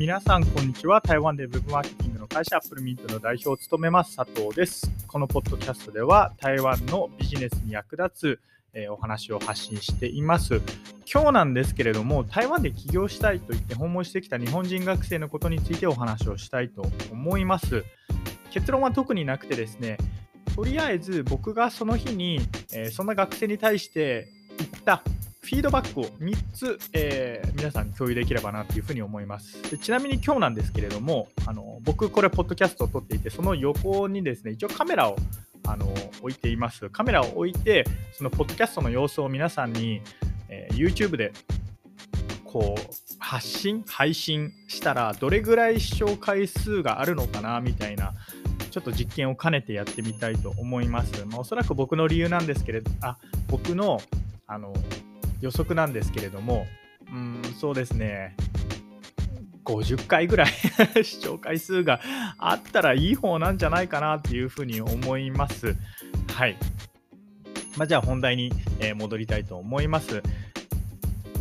皆さん、こんにちは。台湾で Web マーケティングの会社アップルミントの代表を務めます佐藤です。このポッドキャストでは台湾のビジネスに役立つ、えー、お話を発信しています。今日なんですけれども、台湾で起業したいと言って訪問してきた日本人学生のことについてお話をしたいと思います。結論は特になくてですね、とりあえず僕がその日に、えー、そんな学生に対して言ったフィードバックを3つ、えー、皆さんに共有できればなというふうに思いますで。ちなみに今日なんですけれども、あの僕、これ、ポッドキャストを撮っていて、その横にですね、一応カメラをあの置いています。カメラを置いて、そのポッドキャストの様子を皆さんに、えー、YouTube でこう発信、配信したら、どれぐらい視聴回数があるのかなみたいな、ちょっと実験を兼ねてやってみたいと思います。まあ、おそらく僕の理由なんですけれど、あ僕のあの予測なんですけれども、うん、そうですね、50回ぐらい 視聴回数があったらいい方なんじゃないかなっていうふうに思います。はい。まあ、じゃあ本題に、え戻りたいと思います。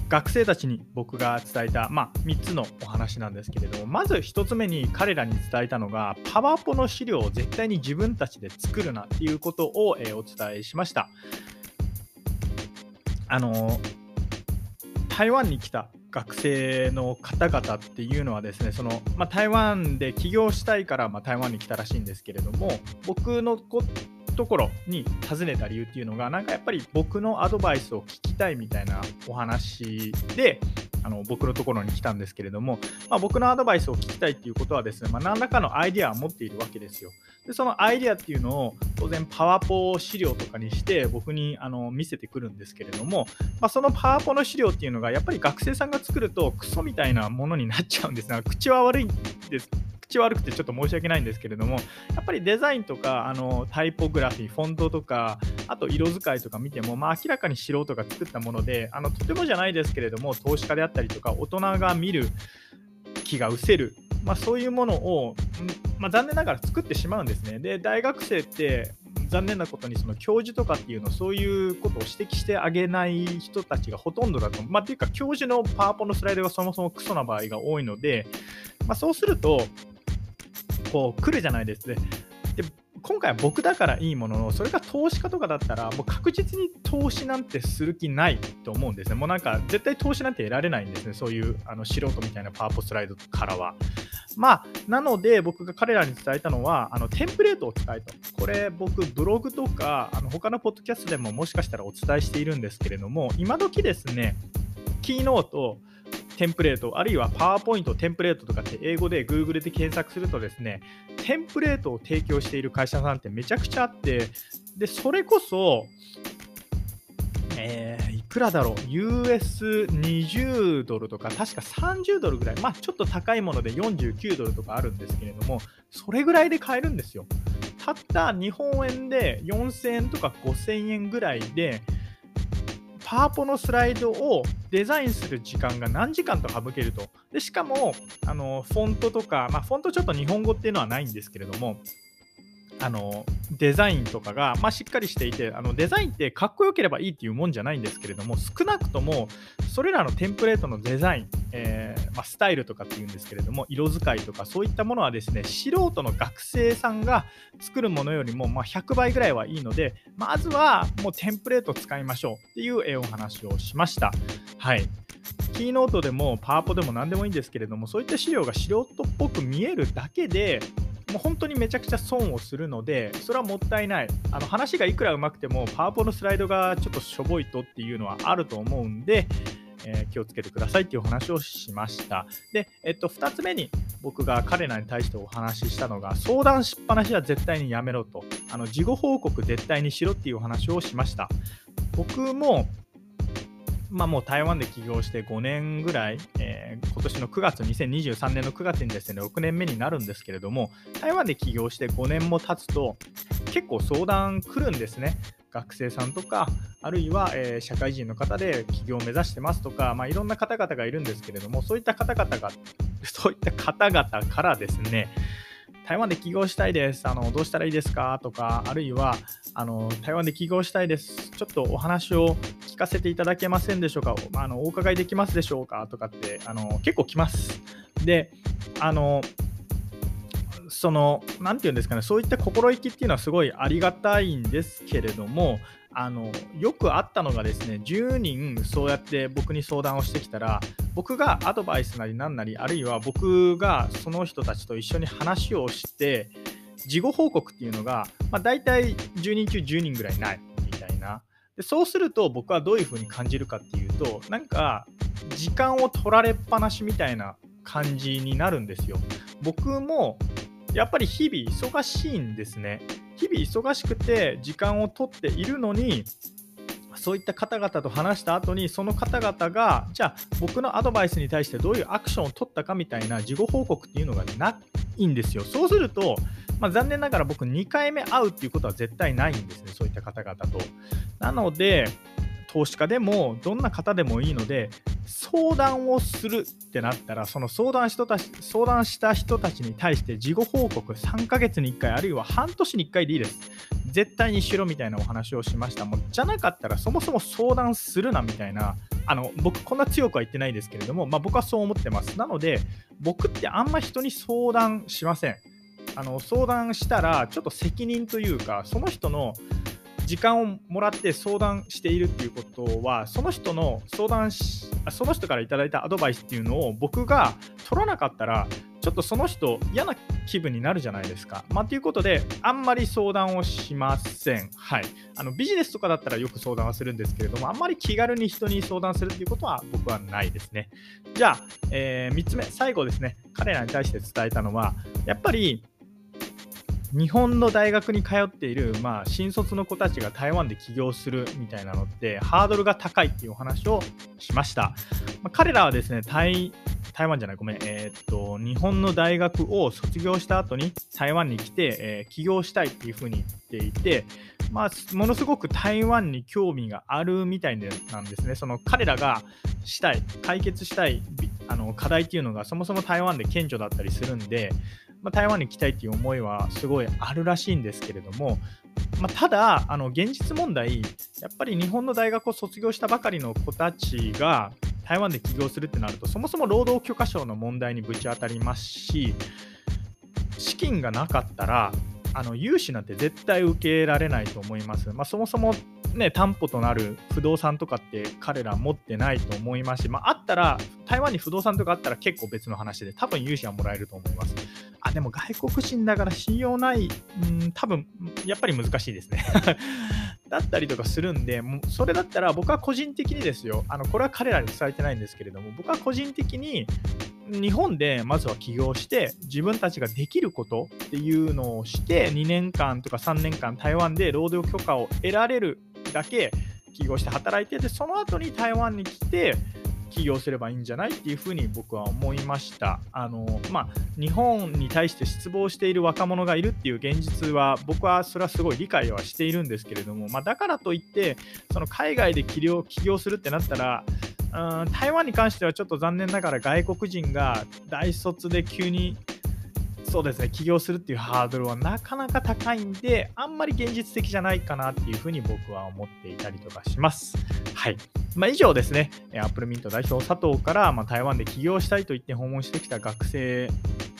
学生たちに僕が伝えた、まあ、3つのお話なんですけれども、まず1つ目に彼らに伝えたのが、パワポの資料を絶対に自分たちで作るなっていうことを、えお伝えしました。あの台湾に来た学生の方々っていうのはですねその、まあ、台湾で起業したいから、まあ、台湾に来たらしいんですけれども僕のところに尋ねた理由っていうのがなんかやっぱり僕のアドバイスを聞きたいみたいなお話であの僕のところに来たんですけれども、まあ、僕のアドバイスを聞きたいっていうことはですね、まあ、何らかのアイデアを持っているわけですよ。でそのアイデアっていうのを当然パワポ資料とかにして僕にあの見せてくるんですけれども、まあ、そのパワポの資料っていうのがやっぱり学生さんが作るとクソみたいなものになっちゃうんですが口は悪いんです口悪くてちょっと申し訳ないんですけれども、やっぱりデザインとか、あのタイポグラフィー、フォントとか、あと色使いとか見ても、まあ、明らかに素人が作ったもので、あのとてもじゃないですけれども、投資家であったりとか、大人が見る気が失せる、まあ、そういうものを、まあ、残念ながら作ってしまうんですね。で、大学生って残念なことにその教授とかっていうのそういうことを指摘してあげない人たちがほとんどだと。まあ、っていうか教授のパワポのスライドがそもそもクソな場合が多いので、まあ、そうするとこう来るじゃないですね。今回は僕だからいいものの、それが投資家とかだったら、もう確実に投資なんてする気ないと思うんですね。もうなんか、絶対投資なんて得られないんですね。そういうあの素人みたいなパワーポスライドからは。まあ、なので、僕が彼らに伝えたのは、あのテンプレートを使えと。これ、僕、ブログとか、あの他のポッドキャストでももしかしたらお伝えしているんですけれども、今時ですね、キーノート、テンプレート、あるいはパワーポイントテンプレートとかって英語で Google で検索するとですね、テンプレートを提供している会社さんってめちゃくちゃあって、で、それこそ、えー、いくらだろう ?US20 ドルとか、確か30ドルぐらい、まあちょっと高いもので49ドルとかあるんですけれども、それぐらいで買えるんですよ。たった日本円で4000円とか5000円ぐらいで、パワポのスライドをデザインする時間が何時間と省けると。でしかもあのフォントとか、まあ、フォントちょっと日本語っていうのはないんですけれども、あのデザインとかが、まあ、しっかりしていてあのデザインってかっこよければいいっていうもんじゃないんですけれども少なくともそれらのテンプレートのデザイン、えー、まあ、スタイルとかっていうんですけれども色使いとかそういったものはですね素人の学生さんが作るものよりも、ま、100倍ぐらいはいいのでまずはもうテンプレート使いましょうっていうお話をしました。はいキーノートでもパワポでも何でもいいんですけれどもそういった資料が素人っぽく見えるだけでもう本当にめちゃくちゃ損をするので、それはもったいない。あの話がいくらうまくても、パワポのスライドがちょっとしょぼいとっていうのはあると思うんで、えー、気をつけてくださいっていうお話をしました。で、えっと、2つ目に僕が彼らに対してお話ししたのが、相談しっぱなしは絶対にやめろと、あの事後報告絶対にしろっていうお話をしました。僕もまあ、もう台湾で起業して5年ぐらい、ー、今年の9月、2023年の9月にですね、6年目になるんですけれども、台湾で起業して5年も経つと、結構相談来るんですね。学生さんとか、あるいは、えー、社会人の方で起業を目指してますとか、まあ、いろんな方々がいるんですけれども、そういった方々が、そういった方々からですね、台湾で起業したいです。あのどうしたらいいですか？とか、あるいはあの台湾で起業したいです。ちょっとお話を聞かせていただけませんでしょうかあのお伺いできますでしょうか？とかってあの結構来ます。で、あのその、なていうんですかね、そういった心意気っていうのはすごいありがたいんですけれども、あのよくあったのがですね、10人そうやって僕に相談をしてきたら、僕がアドバイスなりなんなり、あるいは僕がその人たちと一緒に話をして、事後報告っていうのが、まあ、大体10人中10人ぐらいないみたいな。でそうすると僕はどういう風に感じるかっていうと、なんか時間を取られっぱなしみたいな感じになるんですよ。僕もやっぱり日々忙しいんですね。日々忙しくて時間を取っているのに、そういった方々と話した後に、その方々が、じゃあ僕のアドバイスに対してどういうアクションを取ったかみたいな事後報告っていうのがないんですよ。そうすると、まあ、残念ながら僕2回目会うっていうことは絶対ないんですね、そういった方々と。なので、投資家でもどんな方でもいいので相談をするってなったらその相談人たち相談した人たちに対して事後報告3ヶ月に1回あるいは半年に1回でいいです。絶対にしろみたいなお話をしました。もうじゃなかったらそもそも相談するなみたいなあの僕こんな強くは言ってないですけれども、まあ、僕はそう思ってます。なので僕ってあんま人に相談しません。あの相談したらちょっと責任というかその人の時間をもらって相談しているっていうことはその人の相談しその人からいただいたアドバイスっていうのを僕が取らなかったらちょっとその人嫌な気分になるじゃないですか。まあ、ということであんまり相談をしません。はい。あのビジネスとかだったらよく相談はするんですけれどもあんまり気軽に人に相談するっていうことは僕はないですね。じゃあ、えー、3つ目最後ですね彼らに対して伝えたのはやっぱり日本の大学に通っている、まあ、新卒の子たちが台湾で起業するみたいなのってハードルが高いっていうお話をしました。まあ、彼らはですね台台湾じゃない、ごめん、えー、っと、日本の大学を卒業した後に台湾に来て、えー、起業したいっていうふうに言っていて、まあ、ものすごく台湾に興味があるみたいなんですね。その彼らがしたい、解決したいあの課題っていうのがそもそも台湾で顕著だったりするんで、まあ、台湾に来たいっていう思いはすごいあるらしいんですけれども、まあ、ただ、あの現実問題、やっぱり日本の大学を卒業したばかりの子たちが台湾で起業するってなると、そもそも労働許可証の問題にぶち当たりますし、資金がなかったら、あの融資なんて絶対受けられないと思います。まあ、そもそも、ね、担保となる不動産とかって彼ら持ってないと思いますし、まあ、あったら、台湾に不動産とかあったら結構別の話で、多分融資はもらえると思います。あ、でも外国人だから信用ない、うん、多分やっぱり難しいですね。だったりとかするんで、もうそれだったら僕は個人的にですよ、あのこれは彼らに伝えてないんですけれども、僕は個人的に日本でまずは起業して自分たちができることっていうのをして2年間とか3年間台湾で労働許可を得られるだけ起業して働いてでその後に台湾に来て起業すればいいんじゃないっていうふうに僕は思いました。あのまあ、日本に対して失望している若者がいるっていう現実は僕はそれはすごい理解はしているんですけれども、まあ、だからといってその海外で起業起業するってなったらうん台湾に関してはちょっと残念ながら外国人が大卒で急にそうですね起業するっていうハードルはなかなか高いんであんまり現実的じゃないかなっていうふうに僕は思っていたりとかします。はい。まあ、以上ですね、アップルミント代表佐藤から、まあ、台湾で起業したいと言って訪問してきた学生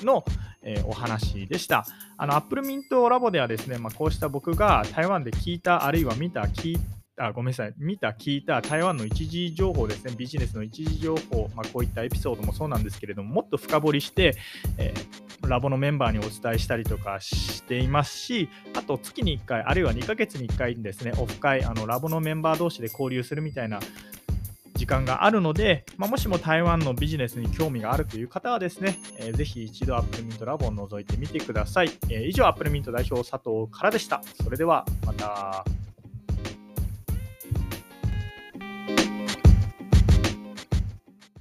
の、えー、お話でした。あの、アップルミントラボではですね、まあ、こうした僕が台湾で聞いた、あるいは見た、聞いた、あごめんなさい、見た、聞いた台湾の一次情報ですね、ビジネスの一次情報、まあ、こういったエピソードもそうなんですけれども、もっと深掘りして、えー、ラボのメンバーにお伝えしたりとかしていますし、あと月に1回、あるいは2ヶ月に1回ですね、オフ会、あのラボのメンバー同士で交流するみたいな時間があるので、まあ、もしも台湾のビジネスに興味があるという方はですね、えー、ぜひ一度アップルミントラボを覗いてみてください。えー、以上、アップルミント代表佐藤からでした。それではまた。